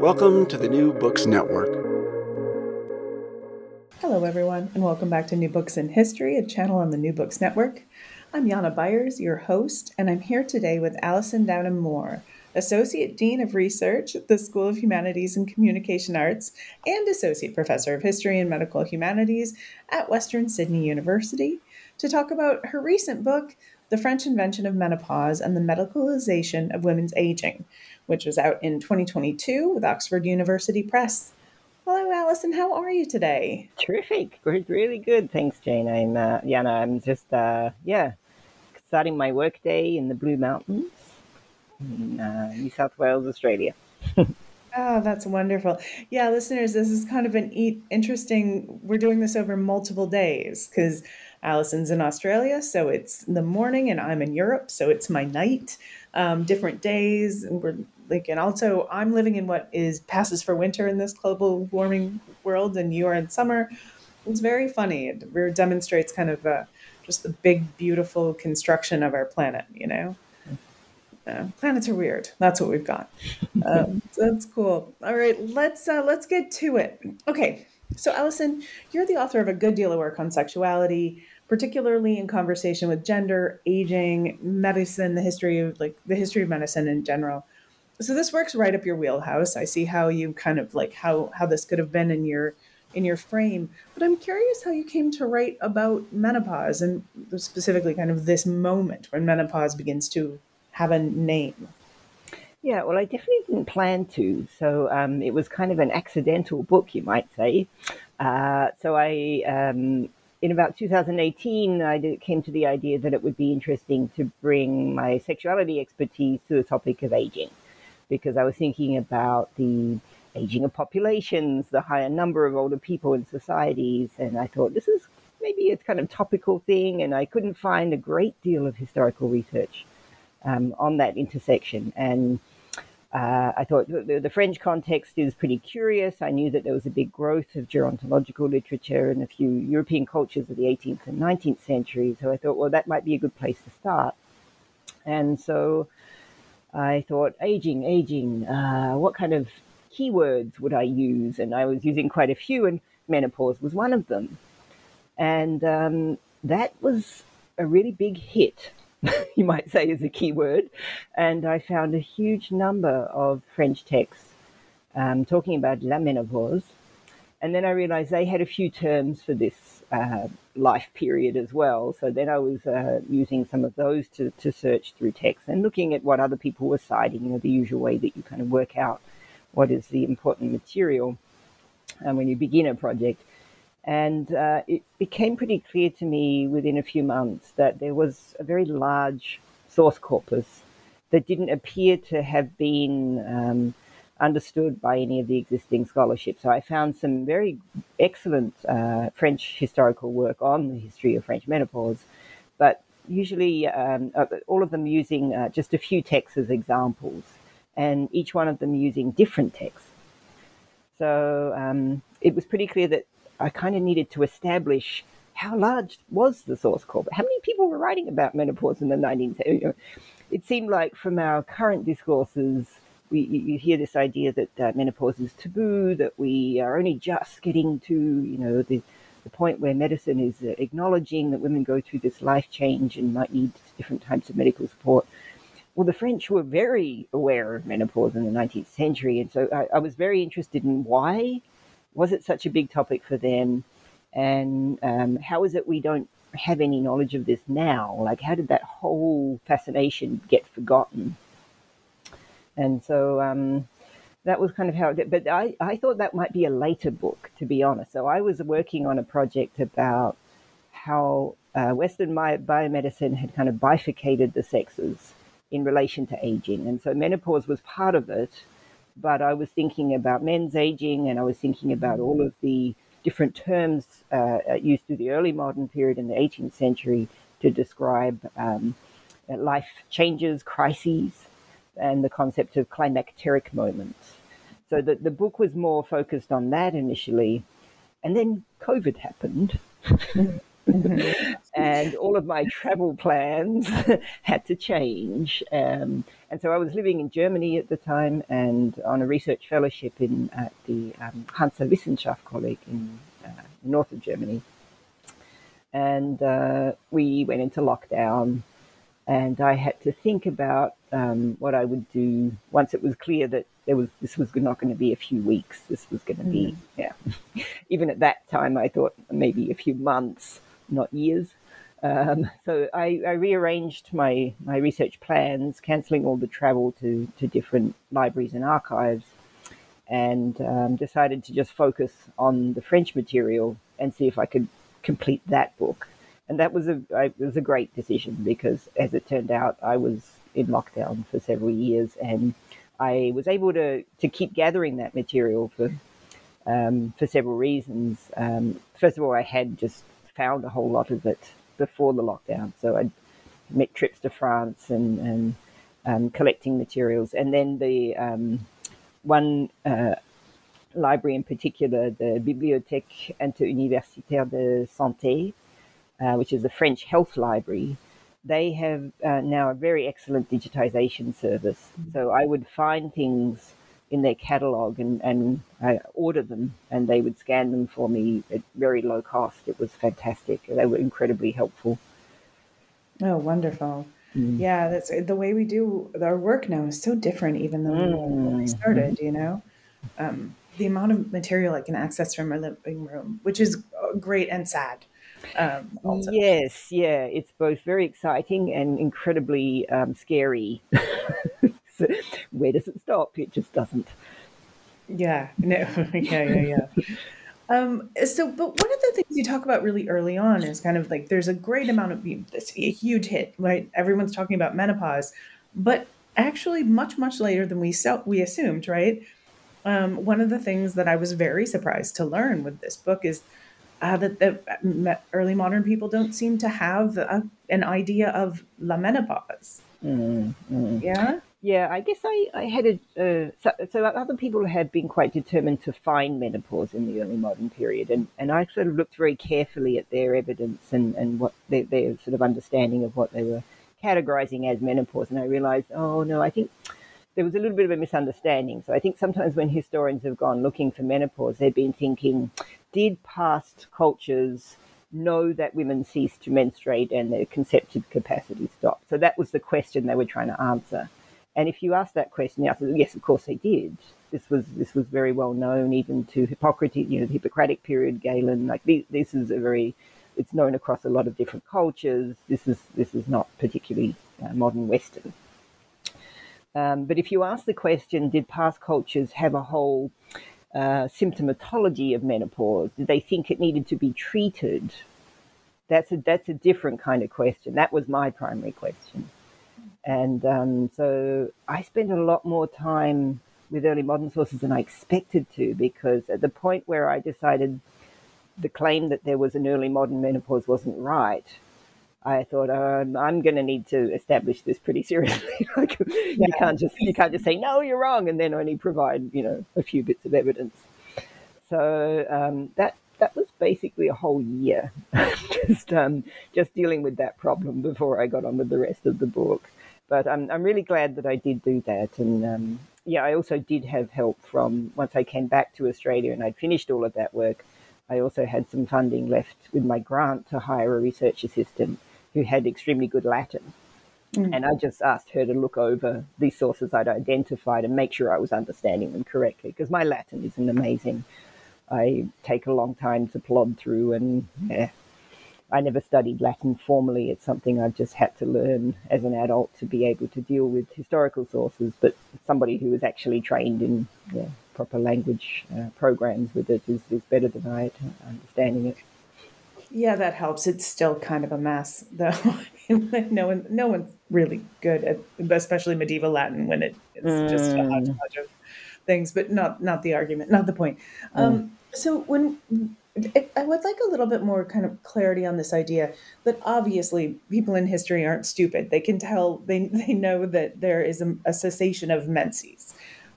Welcome to the New Books Network. Hello, everyone, and welcome back to New Books in History, a channel on the New Books Network. I'm Jana Byars, your host, and I'm here today with Alison Downham Moore, Associate Dean of Research at the School of Humanities and Communication Arts and Associate Professor of History and Medical Humanities at Western Sydney University, to talk about her recent book, The French Invention of Menopause and the Medicalization of Women's Aging, which was out in 2022 with Oxford University Press. Hello, Alison. How are you today? Terrific. Really good. Thanks, Jane. I'm uh, Jana. I'm just uh, yeah, starting my workday in the Blue Mountains in uh, New South Wales, Australia. Oh, that's wonderful. Yeah, listeners, this is kind of an e- interesting. We're doing this over multiple days because Alison's in Australia, so it's the morning, and I'm in Europe, so it's my night. Um, different days, and we're like and also i'm living in what is passes for winter in this global warming world and you are in summer. It's very funny. It demonstrates kind of uh, just the big beautiful construction of our planet you know? Uh, planets are weird. That's what we've got. Um, so that's cool. All right let's uh, let's get to it. Okay so Alison, you're the author of a good deal of work on sexuality particularly in conversation with gender aging medicine the history of like the history of medicine in general so this works right up your wheelhouse. I see how you kind of like how how this could have been in your in your frame. But I'm curious how you came to write about menopause and specifically kind of this moment when menopause begins to have a name. Yeah, well, I definitely didn't plan to. So um, it was kind of an accidental book, you might say. Uh, so I, um, in about 2018, I did, came to the idea that it would be interesting to bring my sexuality expertise to the topic of aging because I was thinking about the aging of populations, the higher number of older people in societies, and I thought this is maybe a kind of topical thing, and I couldn't find a great deal of historical research um, on that intersection. And uh, I thought the, the, French context is pretty curious. I knew that there was a big growth of gerontological literature in a few European cultures of the 18th and 19th century. So I thought, well, that might be a good place to start. And so I thought, aging, aging, uh, what kind of keywords would I use? And I was using quite a few, and menopause was one of them. And um, that was a really big hit, you might say, as a keyword. And I found a huge number of French texts um, talking about la menopause. And then I realized they had a few terms for this uh, life period as well. So then I was uh, using some of those to, to search through text and looking at what other people were citing, you know, the usual way that you kind of work out what is the important material um, when you begin a project. And uh, it became pretty clear to me within a few months that there was a very large source corpus that didn't appear to have been um, understood by any of the existing scholarship. So I found some very excellent uh, French historical work on the history of French menopause, but usually um, uh, all of them using uh, just a few texts as examples. and each one of them using different texts. So um, it was pretty clear that I kind of needed to establish how large was the source corpus? How many people were writing about menopause in the 19th century? it seemed like from our current discourses, we, you hear this idea that uh, menopause is taboo, that we are only just getting to, you know, the, the point where medicine is uh, acknowledging that women go through this life change and might need different types of medical support. Well, the French were very aware of menopause in the 19th century, and so I, I was very interested in why was it such a big topic for them, and um, how is it we don't have any knowledge of this now? Like, how did that whole fascination get forgotten? And so um, that was kind of how it did. But I, I thought that might be a later book, to be honest. So I was working on a project about how uh, Western biomedicine had kind of bifurcated the sexes in relation to aging. And so menopause was part of it, but I was thinking about men's aging and I was thinking about all of the different terms uh, used through the early modern period in the 18th century to describe um, life changes, crises, and the concept of climacteric moments. So the, the book was more focused on that initially. And then COVID happened. and all of my travel plans had to change. Um, and so I was living in Germany at the time and on a research fellowship in at the um, Hanse-Wissenschaftskolleg in uh, the north of Germany. And uh, we went into lockdown and I had to think about um, what I would do once it was clear that there was this was not going to be a few weeks. This was going to be mm. yeah. Even at that time, I thought maybe a few months, not years. Um, so I, I, rearranged my my research plans, cancelling all the travel to to different libraries and archives, and um, decided to just focus on the French material and see if I could complete that book and that was a it was a great decision because, as it turned out, I was in lockdown for several years, and I was able to to keep gathering that material for um, for several reasons. Um, first of all, I had just found a whole lot of it before the lockdown, so I'd make trips to France and and um, collecting materials, and then the um, one. Uh, library in particular, the Bibliothèque Interuniversitaire de Santé, uh, which is the French health library, they have uh, now a very excellent digitization service. Mm-hmm. So I would find things in their catalog and, and I order them and they would scan them for me at very low cost. It was fantastic. They were incredibly helpful. Oh, wonderful. Mm. Yeah, that's the way we do our work now is so different even though mm. when we started, you know. Um, the amount of material I can access from my living room, which is great and sad um, yes, yeah, it's both very exciting and incredibly um, scary. so where does it stop? It just doesn't. Yeah, no, yeah, yeah, yeah. Um, so, but one of the things you talk about really early on is kind of like there's a great amount of this a huge hit, right? Everyone's talking about menopause, but actually, much much later than we so, we assumed, right? Um, one of the things that I was very surprised to learn with this book is uh, that the early modern people don't seem to have a, an idea of la menopause. Mm, mm. Yeah. Yeah, I guess I, I had a uh, so, so, other people had been quite determined to find menopause in the early modern period, and, and I sort of looked very carefully at their evidence and, and what their, their sort of understanding of what they were categorizing as menopause, and I realized, oh no, I think there was a little bit of a misunderstanding. So I think sometimes when historians have gone looking for menopause, they've been thinking did past cultures know that women cease to menstruate and their conceptive capacity stopped? So that was the question they were trying to answer. And if you ask that question, the answer is yes, of course they did. This was this was very well known even to Hippocrates, you know, the Hippocratic period, Galen. Like this is a very, it's known across a lot of different cultures. This is this is not particularly uh, modern Western. Um, but if you ask the question, did past cultures have a whole uh, symptomatology of menopause? Did they think it needed to be treated? That's a that's a different kind of question. That was my primary question, and um, so I spent a lot more time with early modern sources than I expected to, because at the point where I decided the claim that there was an early modern menopause wasn't right, I thought um, I'm going to need to establish this pretty seriously. like, yeah. You can't just you can't just say no, you're wrong, and then only provide you know a few bits of evidence. So um, that that was basically a whole year, just um, just dealing with that problem before I got on with the rest of the book. But I'm I'm really glad that I did do that, and um, yeah, I also did have help from once I came back to Australia and I'd finished all of that work. I also had some funding left with my grant to hire a research assistant who had extremely good Latin. Mm. And I just asked her to look over these sources I'd identified and make sure I was understanding them correctly because my Latin isn't amazing. I take a long time to plod through, and yeah, I never studied Latin formally. It's something I've just had to learn as an adult to be able to deal with historical sources. But somebody who is actually trained in yeah, proper language uh, programs with it is, is better than I at understanding it. Yeah, that helps. It's still kind of a mess, though. no one, no one's really good at, especially medieval Latin, when it, it's mm. just a hodgepodge of things. But not, not the argument, not the point. Mm. Um, so when I would like a little bit more kind of clarity on this idea that obviously people in history aren't stupid. They can tell they they know that there is a, a cessation of menses,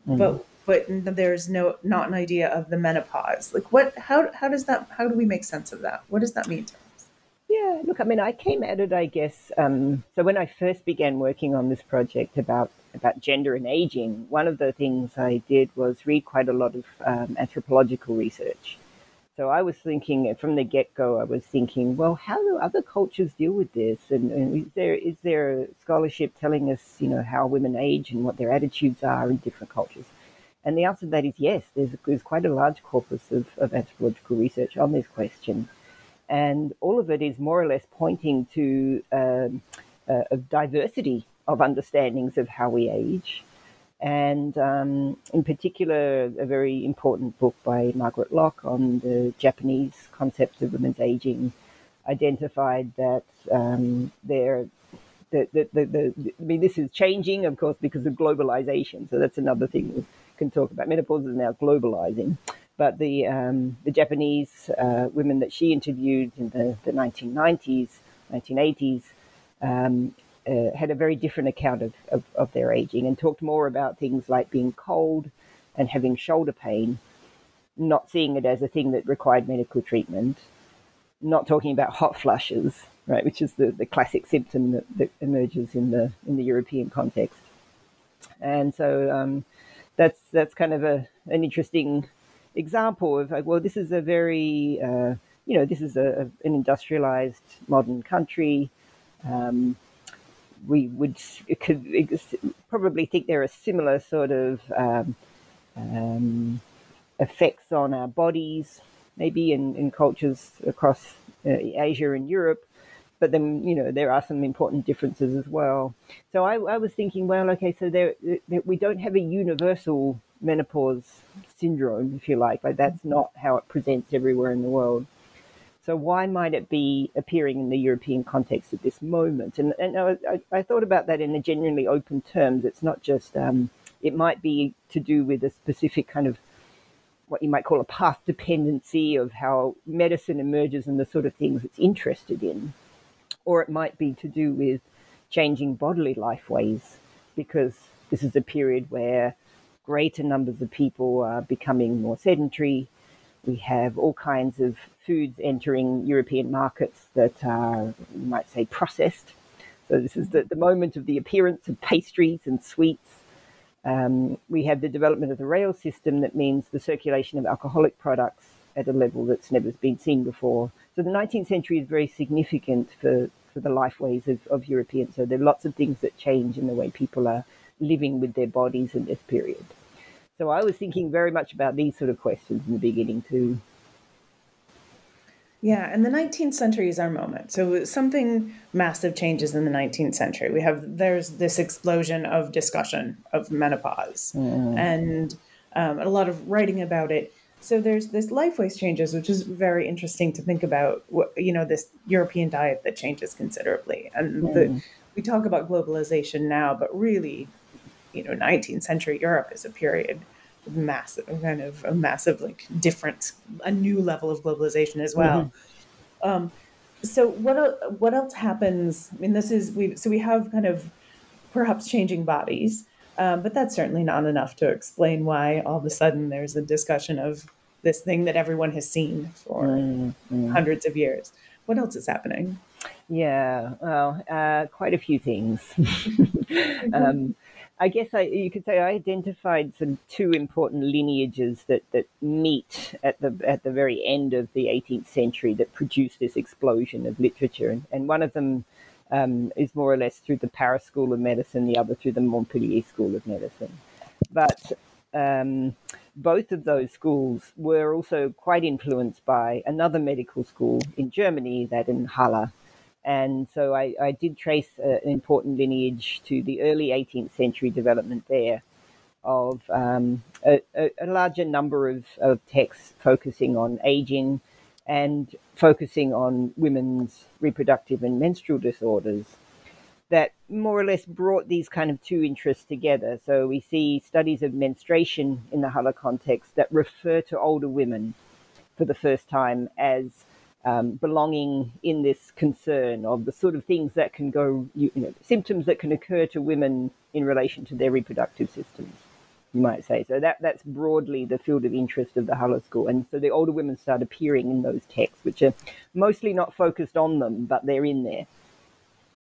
mm. but but there's no not an idea of the menopause. Like what? How how does that? How do we make sense of that? What does that mean to us? Yeah, look, I mean, I came at it, I guess. Um, so when I first began working on this project about about gender and aging, one of the things I did was read quite a lot of um, anthropological research. So I was thinking from the get go, I was thinking, well, how do other cultures deal with this? And, and, is there is there scholarship telling us, you know, how women age and what their attitudes are in different cultures? And the answer to that is yes. There's, there's quite a large corpus of, of anthropological research on this question. And all of it is more or less pointing to um, uh, a diversity of understandings of how we age. And um, in particular, a very important book by Margaret Lock on the Japanese concept of women's aging identified that um, there the, the, the, the, I mean, this is changing, of course, because of globalization. So that's another thing can talk about. Menopause is now globalizing, but the um, the Japanese uh, women that she interviewed in the, the 1990s, 1980s, um, uh, had a very different account of, of, of their aging and talked more about things like being cold and having shoulder pain, not seeing it as a thing that required medical treatment, not talking about hot flushes, right, which is the, the classic symptom that, that emerges in the in the European context. And so um, that's that's kind of a an interesting example of like, well, this is a very uh, you know this is a, an industrialized modern country. Um, we would could probably think there are similar sort of um, um, effects on our bodies, maybe in, in cultures across uh, Asia and Europe but then you know there are some important differences as well. So I, I was thinking, well, okay, so there, there, we don't have a universal menopause syndrome, if you like. Like that's not how it presents everywhere in the world. So why might it be appearing in the European context at this moment? And, and I, I thought about that in a genuinely open terms. It's not just um, it might be to do with a specific kind of what you might call a path dependency of how medicine emerges and the sort of things it's interested in or it might be to do with changing bodily life ways because this is a period where greater numbers of people are becoming more sedentary. We have all kinds of foods entering European markets that are, you might say, processed. So, this is the, the moment of the appearance of pastries and sweets. Um, we have the development of the rail system that means the circulation of alcoholic products at a level that's never been seen before. So, the 19th century is very significant for for the life ways of, of Europeans. So there are lots of things that change in the way people are living with their bodies in this period. So I was thinking very much about these sort of questions in the beginning too. Yeah, and the 19th century is our moment. So something massive changes in the 19th century. We have there's this explosion of discussion of menopause, mm. and um, a lot of writing about it. So there's this life ways changes, which is very interesting to think about. You know, this European diet that changes considerably, and mm. the, we talk about globalization now, but really, you know, 19th century Europe is a period of massive, kind of a massive, like different, a new level of globalization as well. Mm-hmm. Um, so what what else happens? I mean, this is we so we have kind of perhaps changing bodies, um, but that's certainly not enough to explain why all of a sudden there's a discussion of this thing that everyone has seen for mm-hmm. hundreds of years. What else is happening? Yeah, well, uh, quite a few things. um, I guess I, you could say I identified some two important lineages that, that meet at the at the very end of the 18th century that produced this explosion of literature, and, and one of them um, is more or less through the Paris School of Medicine, the other through the Montpellier School of Medicine. But um, both of those schools were also quite influenced by another medical school in Germany, that in Halle, and so I, I did trace an important lineage to the early 18th century development there of um, a, a, larger number of, of texts focusing on aging and focusing on women's reproductive and menstrual disorders that more or less brought these kind of two interests together. So we see studies of menstruation in the Halle context that refer to older women for the first time as um, belonging in this concern of the sort of things that can go, you know, symptoms that can occur to women in relation to their reproductive systems, you might say. So that that's broadly the field of interest of the Halle School, and so the older women start appearing in those texts, which are mostly not focused on them, but they're in there.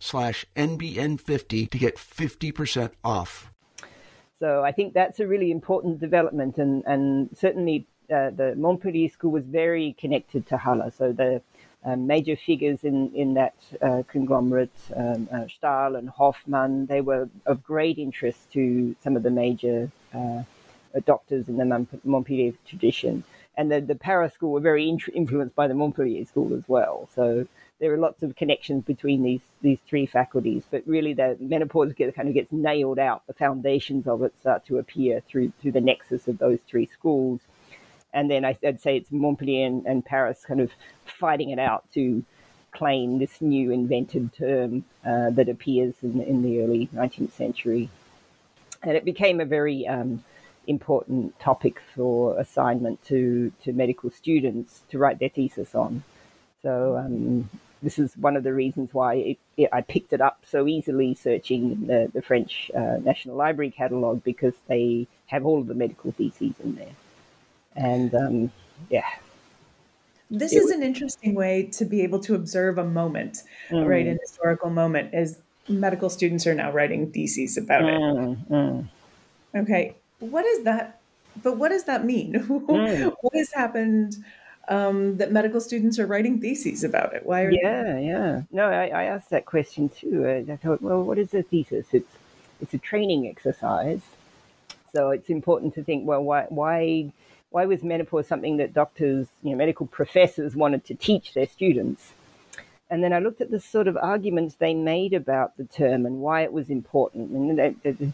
slash NBN50 to get 50% off. So I think that's a really important development, and, and certainly uh, the Montpellier School was very connected to Halle. So the um, major figures in, in that uh, conglomerate, um, uh, Stahl and Hoffmann, they were of great interest to some of the major uh, doctors in the Montpellier tradition. And the, the Paris school were very influenced by the Montpellier school as well. So there are lots of connections between these these three faculties, but really the menopause get, kind of gets nailed out. The foundations of it start to appear through through the nexus of those three schools, and then I, would say it's Montpellier and, and, Paris kind of fighting it out to claim this new invented term uh, that appears in, in the early 19th century, and it became a very um, important topic for assignment to to medical students to write their thesis on. So um, this is one of the reasons why it, it, I picked it up so easily searching the, the French uh, National Library catalogue because they have all of the medical theses in there. And um, yeah. This it is was, an interesting way to be able to observe a moment, mm. right? An historical moment, as medical students are now writing theses about mm, it. Mm. Okay. What is that? But what does that mean? Mm. what has happened? Um, that medical students are writing theses about it. Why? Are yeah, yeah. No, I, I, asked that question too. I, thought, well, what is a thesis? It's it's a training exercise, so it's important to think, well, why why why was menopause something that doctors, you know, medical professors wanted to teach their students? And then I looked at the sort of arguments they made about the term and why it was important. And the, the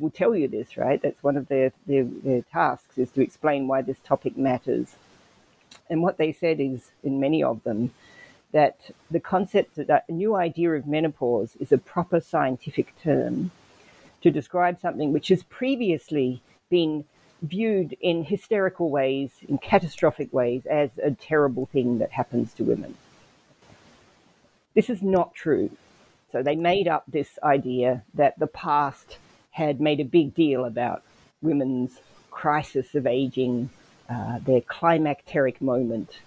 will tell you this, right? That's one of their, their, their tasks is to explain why this topic matters. And what they said is, in many of them, that the concept that a new idea of menopause is a proper scientific term to describe something which has previously been viewed in hysterical ways, in catastrophic ways, as a terrible thing that happens to women. This is not true. So they made up this idea that the past had made a big deal about women's crisis of aging, uh, their climacteric moment.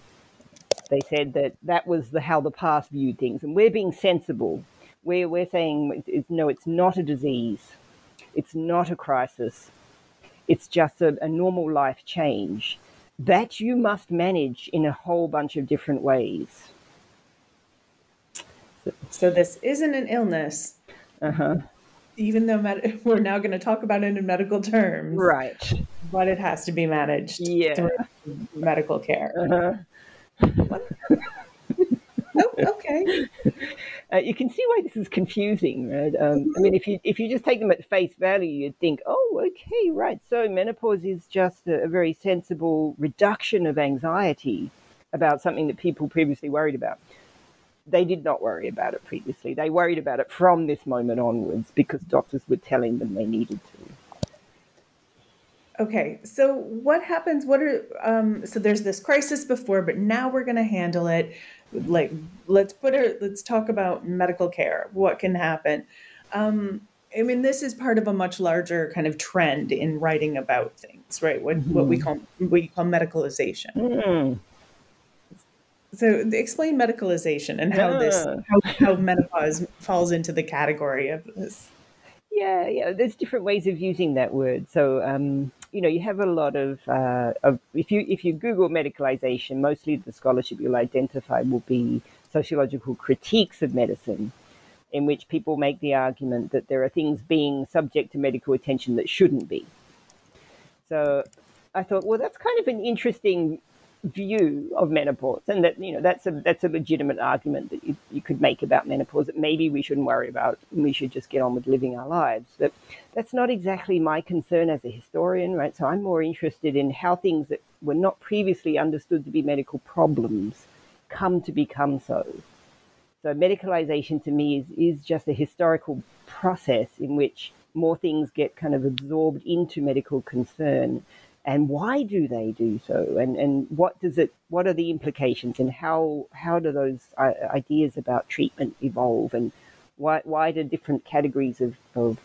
They said that that was the, how the past viewed things, and we're being sensible. We're, we're saying, no, it's not a disease. It's not a crisis. It's just a, a normal life change that you must manage in a whole bunch of different ways. So this isn't an illness. Uh-huh. Even though med- we're now going to talk about it in medical terms. Right. But it has to be managed Yeah. through medical care. Uh-huh. Oh, okay. Uh, you can see why this is confusing, right? Um, I mean, if you if you just take them at face value, you'd think, oh, okay, right. So menopause is just a, a very sensible reduction of anxiety about something that people previously worried about. They did not worry about it previously. They worried about it from this moment onwards because doctors were telling them they needed to. Okay, so what happens? What are um, so there's this crisis before, but now we're going to handle it. Like, let's put it. Let's talk about medical care. What can happen? Um, I mean, this is part of a much larger kind of trend in writing about things, right? What what we call what we call medicalization. Mm. So, explain medicalization and how this how, how menopause falls into the category of this. Yeah, yeah. There's different ways of using that word. So, um, you know, you have a lot of, uh, of if you if you Google medicalization, mostly the scholarship you'll identify will be sociological critiques of medicine, in which people make the argument that there are things being subject to medical attention that shouldn't be. So, I thought, well, that's kind of an interesting view of menopause, and that you know that's a that's a legitimate argument that you, you could make about menopause. That maybe we shouldn't worry about, we should just get on with living our lives. But that's not exactly my concern as a historian, right? So I'm more interested in how things that were not previously understood to be medical problems come to become so. So medicalization to me is, is just a historical process in which more things get kind of absorbed into medical concern. And why do they do so? And and what does it? What are the implications? And how how do those uh, ideas about treatment evolve? And why why do different categories of of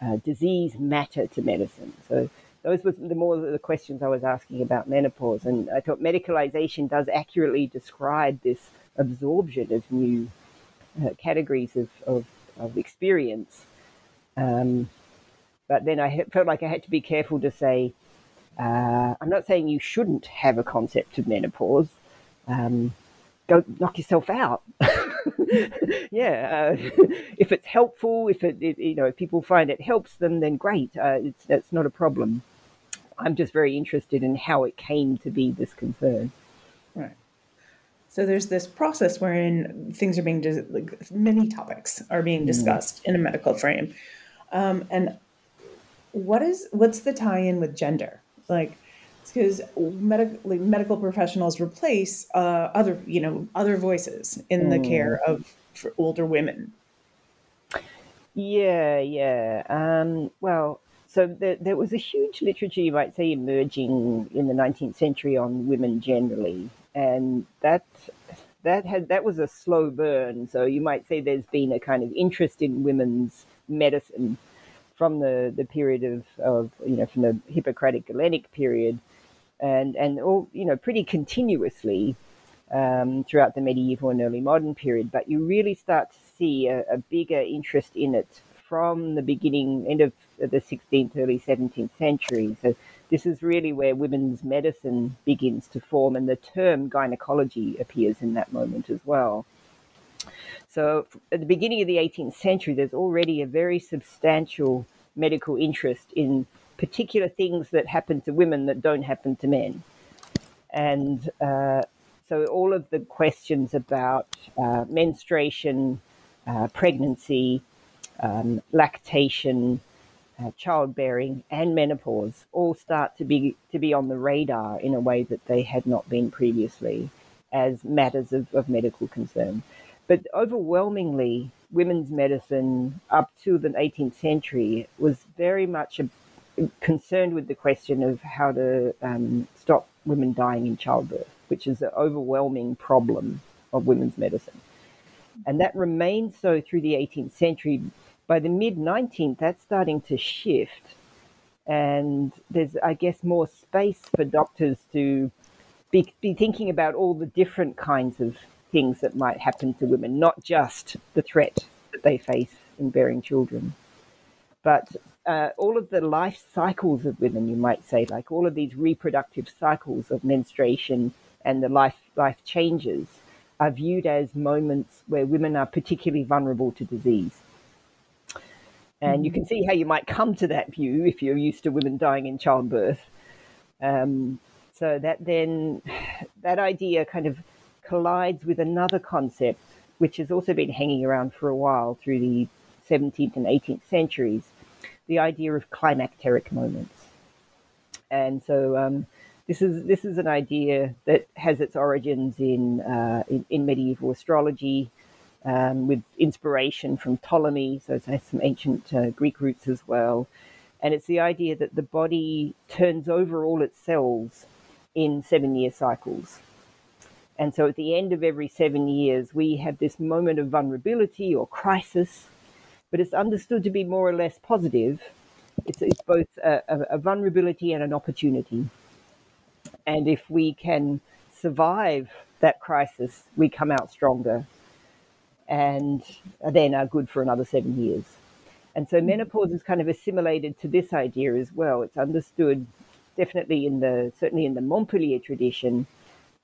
uh, disease matter to medicine? So those were the more the questions I was asking about menopause, and I thought medicalization does accurately describe this absorption of new uh, categories of, of, of experience. Um, but then I felt like I had to be careful to say, uh, I'm not saying you shouldn't have a concept of menopause. Um, go knock yourself out. yeah, uh, if it's helpful, if it, it, you know, if people find it helps them, then great. Uh, it's that's not a problem. I'm just very interested in how it came to be this concern. Right. So there's this process wherein things are being dis- like many topics are being discussed in a medical frame, um, and what is what's the tie-in with gender? Like, because medical like medical professionals replace uh, other you know other voices in the care of for older women. Yeah, yeah. Um, well, so there, there was a huge literature, you might say, emerging in the 19th century on women generally, and that that had that was a slow burn. So you might say there's been a kind of interest in women's medicine from the, the period of, of you know from the Hippocratic Galenic period, and and all you know pretty continuously um, throughout the medieval and early modern period. But you really start to see a, a bigger interest in it from the beginning, end of the 16th, early 17th century. So this is really where women's medicine begins to form, and the term gynecology appears in that moment as well. So at the beginning of the 18th century, there's already a very substantial medical interest in particular things that happen to women that don't happen to men. And uh, so all of the questions about uh, menstruation, uh, pregnancy, um, lactation, uh, childbearing, and menopause all start to be to be on the radar in a way that they had not been previously as matters of, of medical concern. But overwhelmingly, women's medicine up to the 18th century was very much a, concerned with the question of how to um, stop women dying in childbirth, which is an overwhelming problem of women's medicine. And that remained so through the 18th century. By the mid 19th, that's starting to shift. And there's, I guess, more space for doctors to be, be thinking about all the different kinds of things that might happen to women, not just the threat that they face in bearing children. But uh, all of the life cycles of women, you might say, like all of these reproductive cycles of menstruation and the life life changes, are viewed as moments where women are particularly vulnerable to disease. And you can see how you might come to that view if you're used to women dying in childbirth. Um, so that then, that idea kind of collides with another concept, which has also been hanging around for a while through the 17th and 18th centuries, the idea of climacteric moments. And so um, this is this is an idea that has its origins in uh, in, in, medieval astrology, um, with inspiration from Ptolemy, so it has some ancient uh, Greek roots as well. And it's the idea that the body turns over all its cells in seven year cycles. And so at the end of every seven years, we have this moment of vulnerability or crisis, but it's understood to be more or less positive. It's, it's both a, a vulnerability and an opportunity. And if we can survive that crisis, we come out stronger and then are good for another seven years. And so menopause is kind of assimilated to this idea as well. It's understood definitely in the certainly in the Montpellier tradition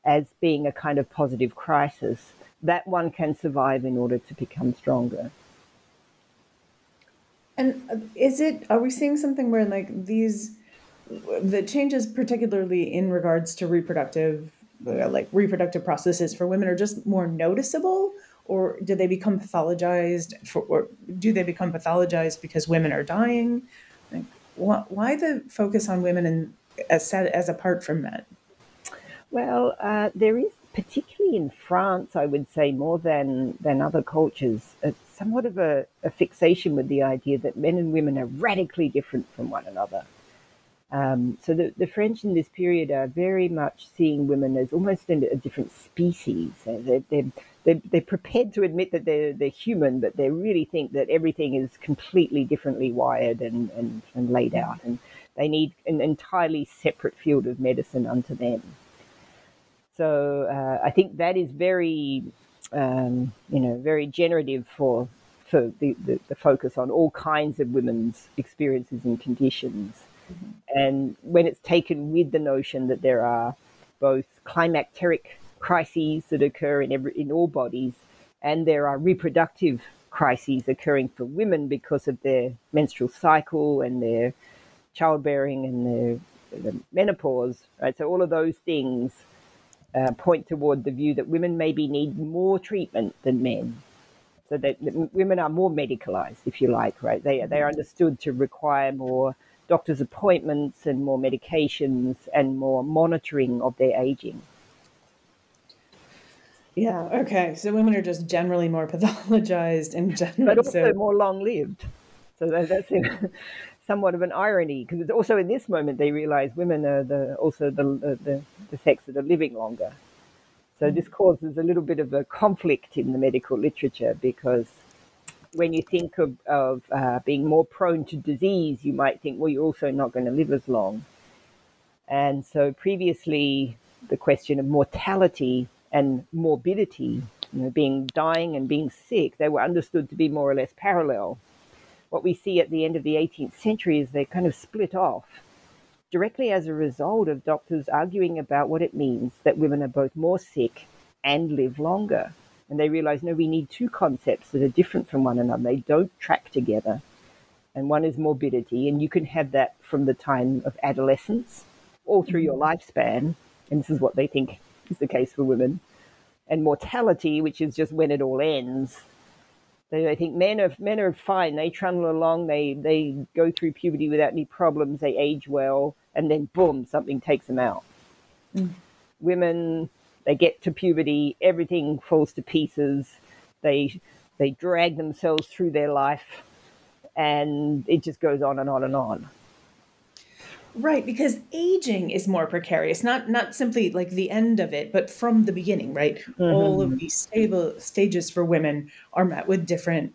as being a kind of positive crisis that one can survive in order to become stronger. And is it are we seeing something where like these the changes particularly in regards to reproductive uh, like reproductive processes for women are just more noticeable or do they become pathologized for, or do they become pathologized because women are dying? Like, wh- why the focus on women and as set as apart from men? Well, uh, there is particularly in France, I would say more than than other cultures, somewhat of a, a, fixation with the idea that men and women are radically different from one another. Um, so the, the French in this period are very much seeing women as almost a, a different species. They're, they're, they're, they're, prepared to admit that they're, they're human, but they really think that everything is completely differently wired and, and, and laid out. And they need an entirely separate field of medicine unto them. So uh, I think that is very, um, you know, very generative for for the, the, the, focus on all kinds of women's experiences and conditions. Mm-hmm. And when it's taken with the notion that there are both climacteric crises that occur in every in all bodies, and there are reproductive crises occurring for women because of their menstrual cycle and their childbearing and their, the menopause, right? So all of those things uh, point toward the view that women maybe need more treatment than men. So that, that women are more medicalized, if you like, right? They they're understood to require more doctor's appointments and more medications and more monitoring of their aging. Yeah. Okay. So women are just generally more pathologized in general, but also so... more long lived. So that's somewhat of an irony because it's also in this moment they realize women are the also the the, the sex that are living longer. So mm. this causes a little bit of a conflict in the medical literature because when you think of, of uh, being more prone to disease, you might think, well, you're also not going to live as long. And so previously, the question of mortality and morbidity, you know, being dying and being sick, they were understood to be more or less parallel what we see at the end of the 18th century is they kind of split off directly as a result of doctors arguing about what it means that women are both more sick and live longer. And they realize, no, we need two concepts that are different from one another. They don't track together. And one is morbidity, and you can have that from the time of adolescence all through your mm-hmm. lifespan. And this is what they think is the case for women. And mortality, which is just when it all ends, they, I think men are men are fine. They trundle along. They they go through puberty without any problems. They age well, and then boom, something takes them out. Mm. Women, they get to puberty, everything falls to pieces. They they drag themselves through their life, and it just goes on and on and on. Right, because aging is more precarious, not not simply like the end of it, but from the beginning, right? Mm-hmm. All of these stable stages for women are met with different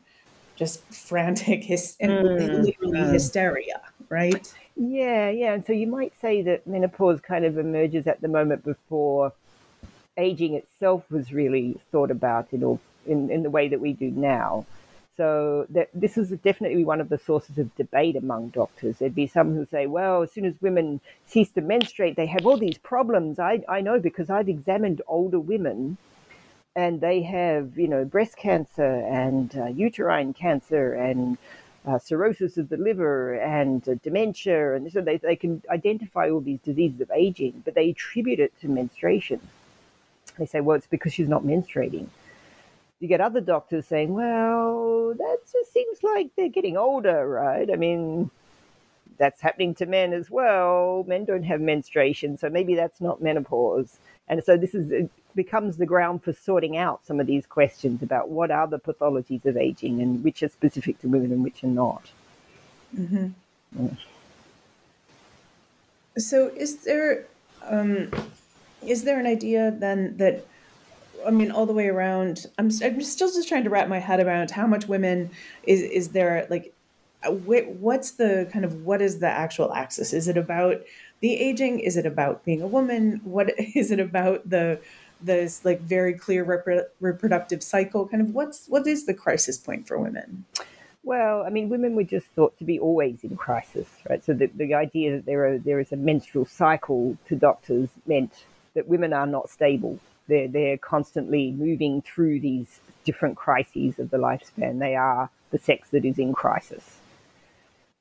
just frantic his and mm-hmm. literally hysteria, right? Yeah, yeah. And so you might say that menopause kind of emerges at the moment before aging itself was really thought about in all in, in the way that we do now. So that, this is definitely one of the sources of debate among doctors. There'd be some who say, well, as soon as women cease to menstruate, they have all these problems. I, I know because I've examined older women and they have, you know, breast cancer and uh, uterine cancer and uh, cirrhosis of the liver and uh, dementia. And so they, they can identify all these diseases of aging, but they attribute it to menstruation. They say, well, it's because she's not menstruating you get other doctors saying, well, that just seems like they're getting older, right? I mean, that's happening to men as well. Men don't have menstruation, so maybe that's not menopause. And so this is it becomes the ground for sorting out some of these questions about what are the pathologies of aging and which are specific to women and which are not. Mm-hmm. Yeah. So, is there um, is there an idea then that I mean, all the way around. I'm I'm still just trying to wrap my head around how much women is is there like. Uh, what's the kind of what is the actual axis? Is it about the aging? Is it about being a woman? What is it about the this like very clear repro- reproductive cycle? Kind of what's what is the crisis point for women? Well, I mean, women were just thought to be always in crisis, right? So the, the idea that there are there is a menstrual cycle to doctors meant that women are not stable they're, they're constantly moving through these different crises of the lifespan. They are the sex that is in crisis.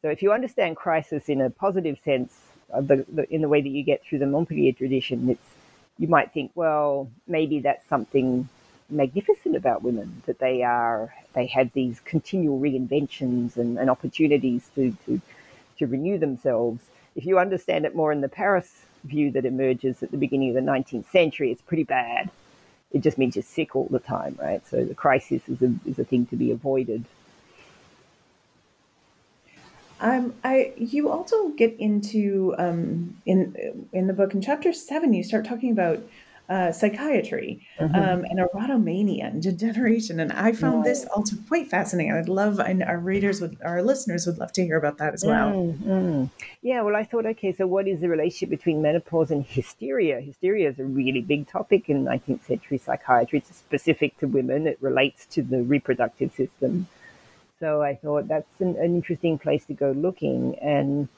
So if you understand crisis in a positive sense, the, the, in the way that you get through the Montpellier tradition, it's you might think, well, maybe that's something magnificent about women that they are they have these continual reinventions and, and opportunities to, to to renew themselves. If you understand it more in the Paris view that emerges at the beginning of the 19th century, it's pretty bad. It just means you're sick all the time, right? So the crisis is a, is a thing to be avoided. Um, I you also get into um, in in the book in chapter seven. You start talking about uh, psychiatry mm-hmm. um, and erotomania and degeneration. And I found this also quite fascinating. I'd love, and our readers would, our listeners would love to hear about that as well. Mm-hmm. Yeah, well, I thought, okay, so what is the relationship between menopause and hysteria? Hysteria is a really big topic in 19th century psychiatry. It's specific to women, it relates to the reproductive system. So I thought that's an, an interesting place to go looking. And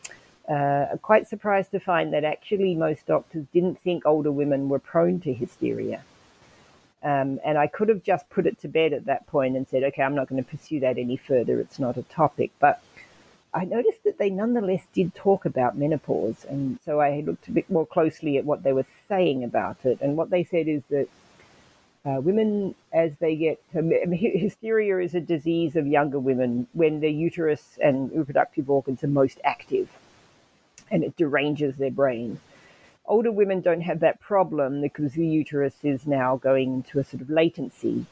uh, quite surprised to find that actually most doctors didn't think older women were prone to hysteria. Um, and I could have just put it to bed at that point and said, okay, I'm not going to pursue that any further. It's not a topic. But I noticed that they nonetheless did talk about menopause. And so I looked a bit more closely at what they were saying about it. And what they said is that uh, women, as they get hysteria, is a disease of younger women when their uterus and reproductive organs are most active and it deranges their brain. Older women don't have that problem because the uterus is now going into a sort of latency,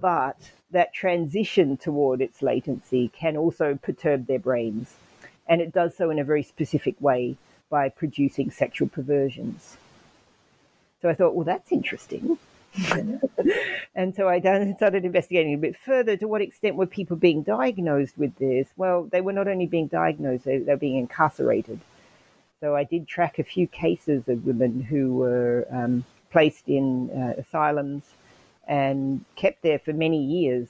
but that transition toward its latency can also perturb their brains, and it does so in a very specific way by producing sexual perversions. So I thought, well, that's interesting. and so I started investigating a bit further. To what extent were people being diagnosed with this? Well, they were not only being diagnosed, they, they were being incarcerated. So I did track a few cases of women who were um, placed in uh, asylums and kept there for many years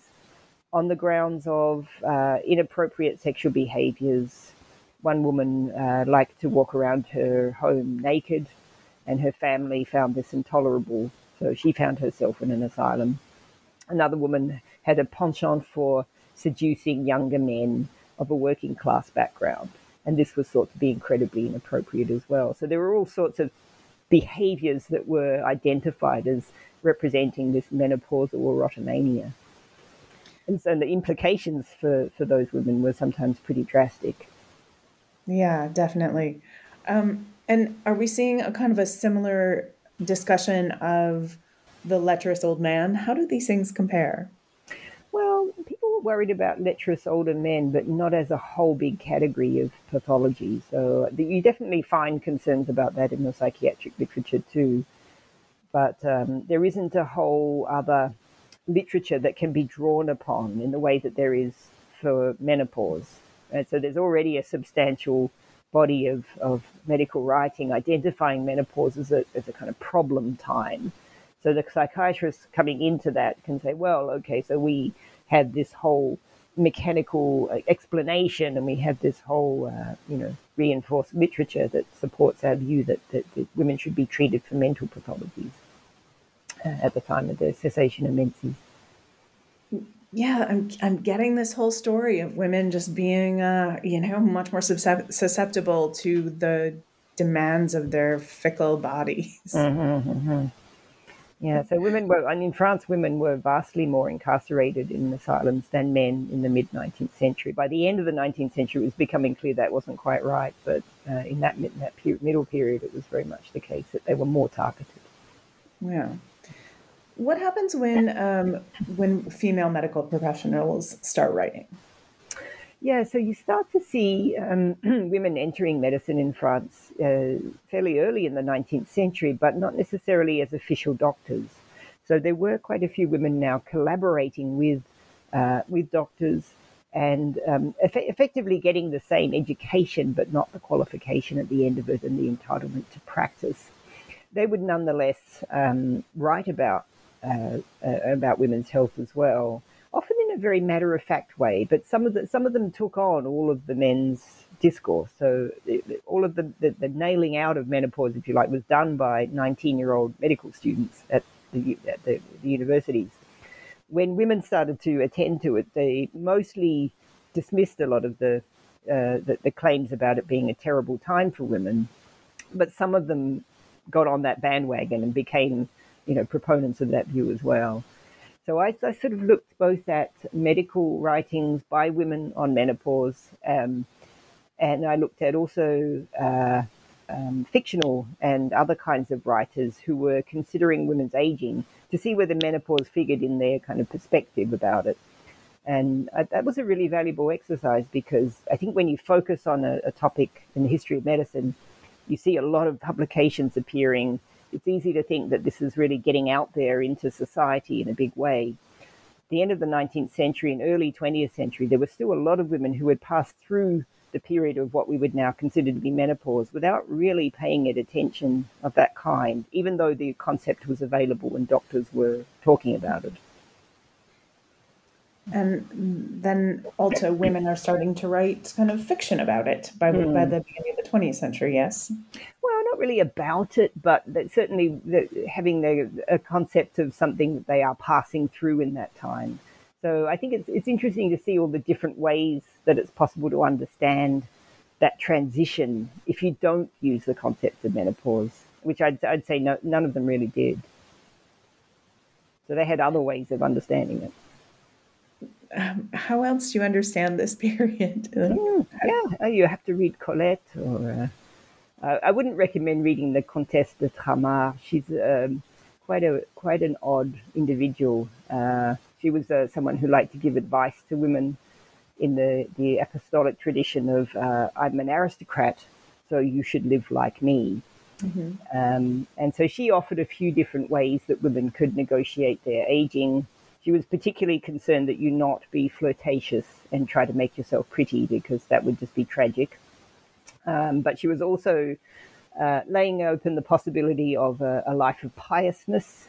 on the grounds of uh, inappropriate sexual behaviors. One woman uh, liked to walk around her home naked, and her family found this intolerable, so she found herself in an asylum. Another woman had a penchant for seducing younger men of a working class background and this was thought to be incredibly inappropriate as well. So there were all sorts of behaviors that were identified as representing this menopausal erotomania. And so the implications for, for those women were sometimes pretty drastic. Yeah, definitely. Um, and are we seeing a kind of a similar discussion of the lecherous old man? How do these things compare? Well, people were worried about lecherous older men, but not as a whole big category of pathology. So you definitely find concerns about that in the psychiatric literature too. But um, there isn't a whole other literature that can be drawn upon in the way that there is for menopause. And so there's already a substantial body of, of medical writing identifying menopause as a, as a kind of problem time. So the psychiatrists coming into that can say, well, okay, so we had this whole mechanical explanation, and we have this whole, uh, you know, reinforced literature that supports our view that, that, that women should be treated for mental pathologies uh, at the time of the cessation of menses. Yeah, I'm I'm getting this whole story of women just being, uh, you know, much more susceptible to the demands of their fickle bodies. Mm-hmm, mm-hmm. Yeah, so women were, and in France, women were vastly more incarcerated in asylums than men in the mid 19th century. By the end of the 19th century, it was becoming clear that wasn't quite right, but uh, in that, that period, middle period, it was very much the case that they were more targeted. Yeah. What happens when um, when female medical professionals start writing? Yeah, so you start to see um, women entering medicine in France uh, fairly early in the 19th century, but not necessarily as official doctors. So there were quite a few women now collaborating with uh, with doctors and um, eff- effectively getting the same education, but not the qualification at the end of it and the entitlement to practice. They would nonetheless um, write about uh, uh about women's health as well a very matter of fact way. But some of the, some of them took on all of the men's discourse. So all of the, the, the nailing out of menopause, if you like, was done by 19 year old medical students at the, at the, the universities. When women started to attend to it, they mostly dismissed a lot of the, uh, the, the claims about it being a terrible time for women, but some of them got on that bandwagon and became, you know, proponents of that view as well. So I, I, sort of looked both at medical writings by women on menopause, um, and I looked at also uh, um, fictional and other kinds of writers who were considering women's aging to see whether menopause figured in their kind of perspective about it. And I, that was a really valuable exercise because I think when you focus on a, a topic in the history of medicine, you see a lot of publications appearing it's easy to think that this is really getting out there into society in a big way. At the end of the 19th century and early 20th century, there were still a lot of women who had passed through the period of what we would now consider to be menopause without really paying it attention of that kind, even though the concept was available and doctors were talking about it. And then also women are starting to write kind of fiction about it by, mm. by the beginning of the 20th century, yes? Well, not really about it, but certainly the, having the, a concept of something that they are passing through in that time. So I think it's, it's interesting to see all the different ways that it's possible to understand that transition if you don't use the concept of menopause, which I'd, I'd say no, none of them really did. So they had other ways of understanding it um, how else do you understand this period? Yeah, uh, you have to read Colette, or uh, I wouldn't recommend reading the Comtesse de Tramar. She's um, quite a quite an odd individual. Uh, she was uh, someone who liked to give advice to women in the the apostolic tradition of uh, I'm an aristocrat, so you should live like me. Mm-hmm. Um, and so she offered a few different ways that women could negotiate their aging she was particularly concerned that you not be flirtatious and try to make yourself pretty because that would just be tragic. Um, but she was also uh, laying open the possibility of a, a life of piousness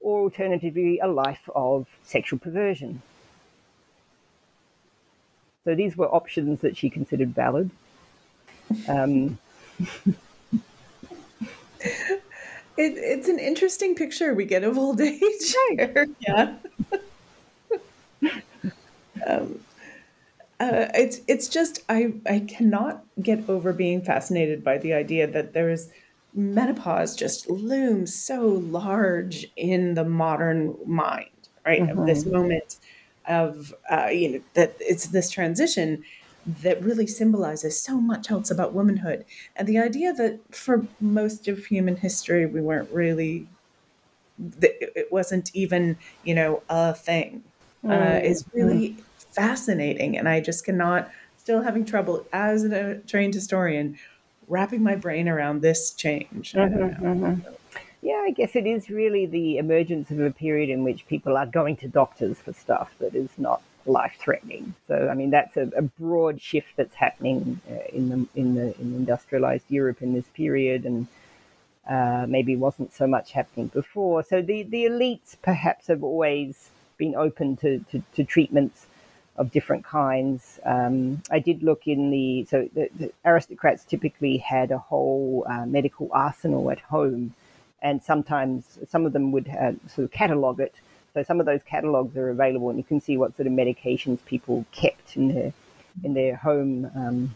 or alternatively a life of sexual perversion. So these were options that she considered valid. Um, It, it's an interesting picture we get of old age. Here. Yeah. um, uh, it's it's just I I cannot get over being fascinated by the idea that there's menopause just looms so large in the modern mind, right? Mm-hmm. Of this moment of uh, you know that it's this transition that really symbolizes so much else about womanhood. And the idea that for most of human history, we weren't really, it wasn't even, you know, a thing uh, mm. is really mm. fascinating. And I just cannot, still having trouble as a trained historian, wrapping my brain around this change. Mm-hmm, mm-hmm. Yeah, I guess it is really the emergence of a period in which people are going to doctors for stuff that is not life threatening. So, I mean, that's a, a broad shift that's happening uh, in the in the in industrialized Europe in this period, and uh, maybe wasn't so much happening before. So, the the elites perhaps have always been open to to, to treatments of different kinds. Um, I did look in the so the, the aristocrats typically had a whole uh, medical arsenal at home, and sometimes some of them would uh, sort of catalog it. So some of those catalogs are available, and you can see what sort of medications people kept in their in their home um,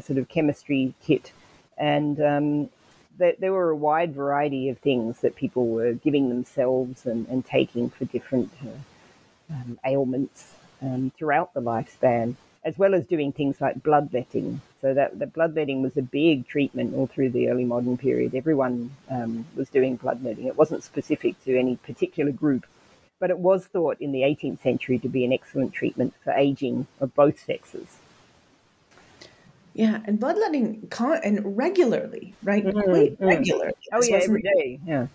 sort of chemistry kit, and um, there were a wide variety of things that people were giving themselves and, and taking for different uh, um, ailments um, throughout the lifespan, as well as doing things like bloodletting. So that the bloodletting was a big treatment all through the early modern period. Everyone um, was doing bloodletting. It wasn't specific to any particular group, but it was thought in the 18th century to be an excellent treatment for aging of both sexes. Yeah, and bloodletting con- and regularly, right? Mm, Quite mm. regularly. Oh yeah, every day. Yeah.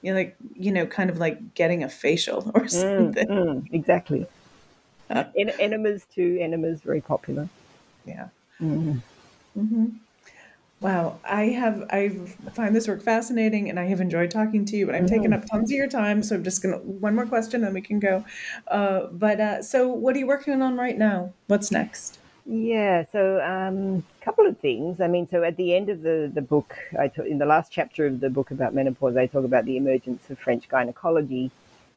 You know, like you know, kind of like getting a facial or mm, something. Mm, exactly. Uh, en- enemas too. Enemas very popular. Yeah. Mm. Mm-hmm. Wow, I have I find this work fascinating, and I have enjoyed talking to you. But I'm mm-hmm. taking up tons of your time, so I'm just gonna one more question, then we can go. Uh, but uh, so, what are you working on right now? What's next? Yeah, so a um, couple of things. I mean, so at the end of the, the book, I talk, in the last chapter of the book about menopause, I talk about the emergence of French gynecology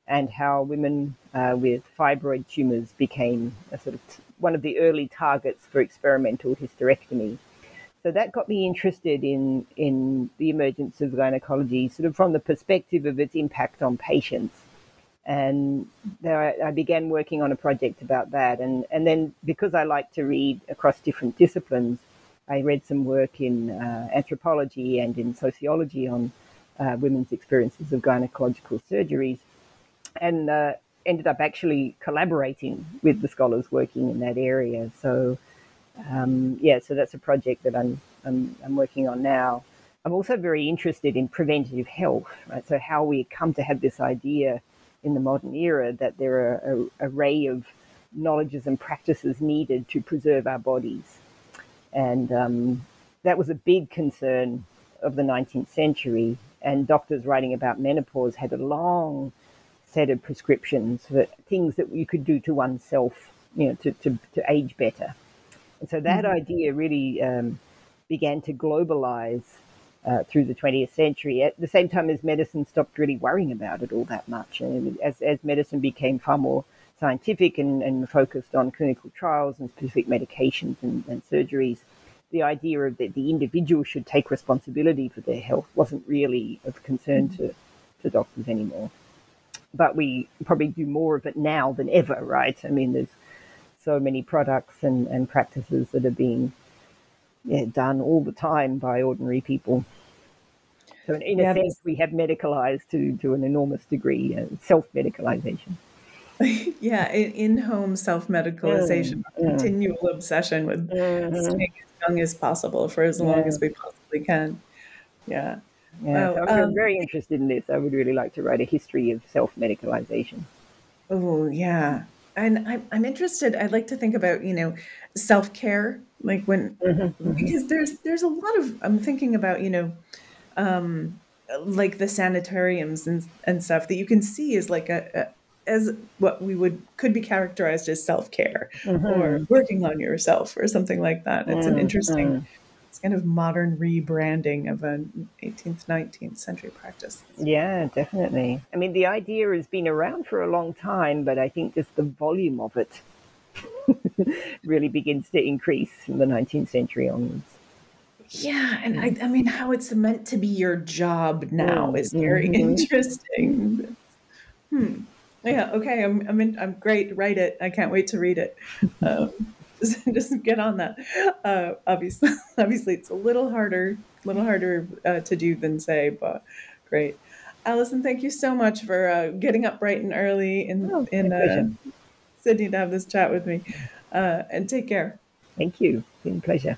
and how women uh, with fibroid tumors became a sort of t- one of the early targets for experimental hysterectomy. So that got me interested in in the emergence of gynecology, sort of from the perspective of its impact on patients and I, I, began working on a project about that. And, and then because I like to read across different disciplines, I read some work in uh, anthropology and in sociology on uh, women's experiences of gynecological surgeries, and uh, ended up actually collaborating with the scholars working in that area. So, um, yeah, so that's a project that I'm, I'm, I'm working on now. I'm also very interested in preventative health, right? So how we come to have this idea in the modern era that there are an array of knowledges and practices needed to preserve our bodies. And um, that was a big concern of the 19th century. And doctors writing about menopause had a long set of prescriptions for things that you could do to oneself, you know, to, to, to age better. And so that mm-hmm. idea really um, began to globalize uh, through the 20th century at the same time as medicine stopped really worrying about it all that much. And as, as medicine became far more scientific and, and focused on clinical trials and specific medications and, and surgeries, the idea of that the individual should take responsibility for their health wasn't really of concern mm-hmm. to, to doctors anymore. But we probably do more of it now than ever, right? I mean, there's so many products and, and practices that are being yeah, done all the time by ordinary people. So in, in yeah, a sense, we have medicalized to, to an enormous degree, uh, self-medicalization. yeah, in-home self-medicalization, mm, continual mm. obsession with mm-hmm. staying as young as possible for as long as we possibly can. Yeah. Yeah, so I'm um, very interested in this. I would really like to write a history of self-medicalization. Oh, yeah. And I'm, I'm interested, I'd like to think about, you know, self-care like when mm-hmm, mm-hmm. because there's there's a lot of i'm thinking about you know um like the sanitariums and and stuff that you can see is like a, a as what we would could be characterized as self-care mm-hmm. or working on yourself or something like that it's an interesting mm-hmm. It's kind of modern rebranding of an 18th 19th century practice yeah definitely i mean the idea has been around for a long time but i think just the volume of it really begins to increase from the 19th century onwards. Yeah, and I, I mean, how it's meant to be your job now is very mm-hmm. interesting. Hmm. Yeah. Okay. I'm. I'm. In, I'm great. Write it. I can't wait to read it. Um, just, get on that. Uh, obviously, obviously, it's a little harder, a little harder uh, to do than say, but great. Alison, thank you so much for uh, getting up bright and early in oh, in uh, Sydney to have this chat with me. Uh, and take care. Thank you. It's been a pleasure.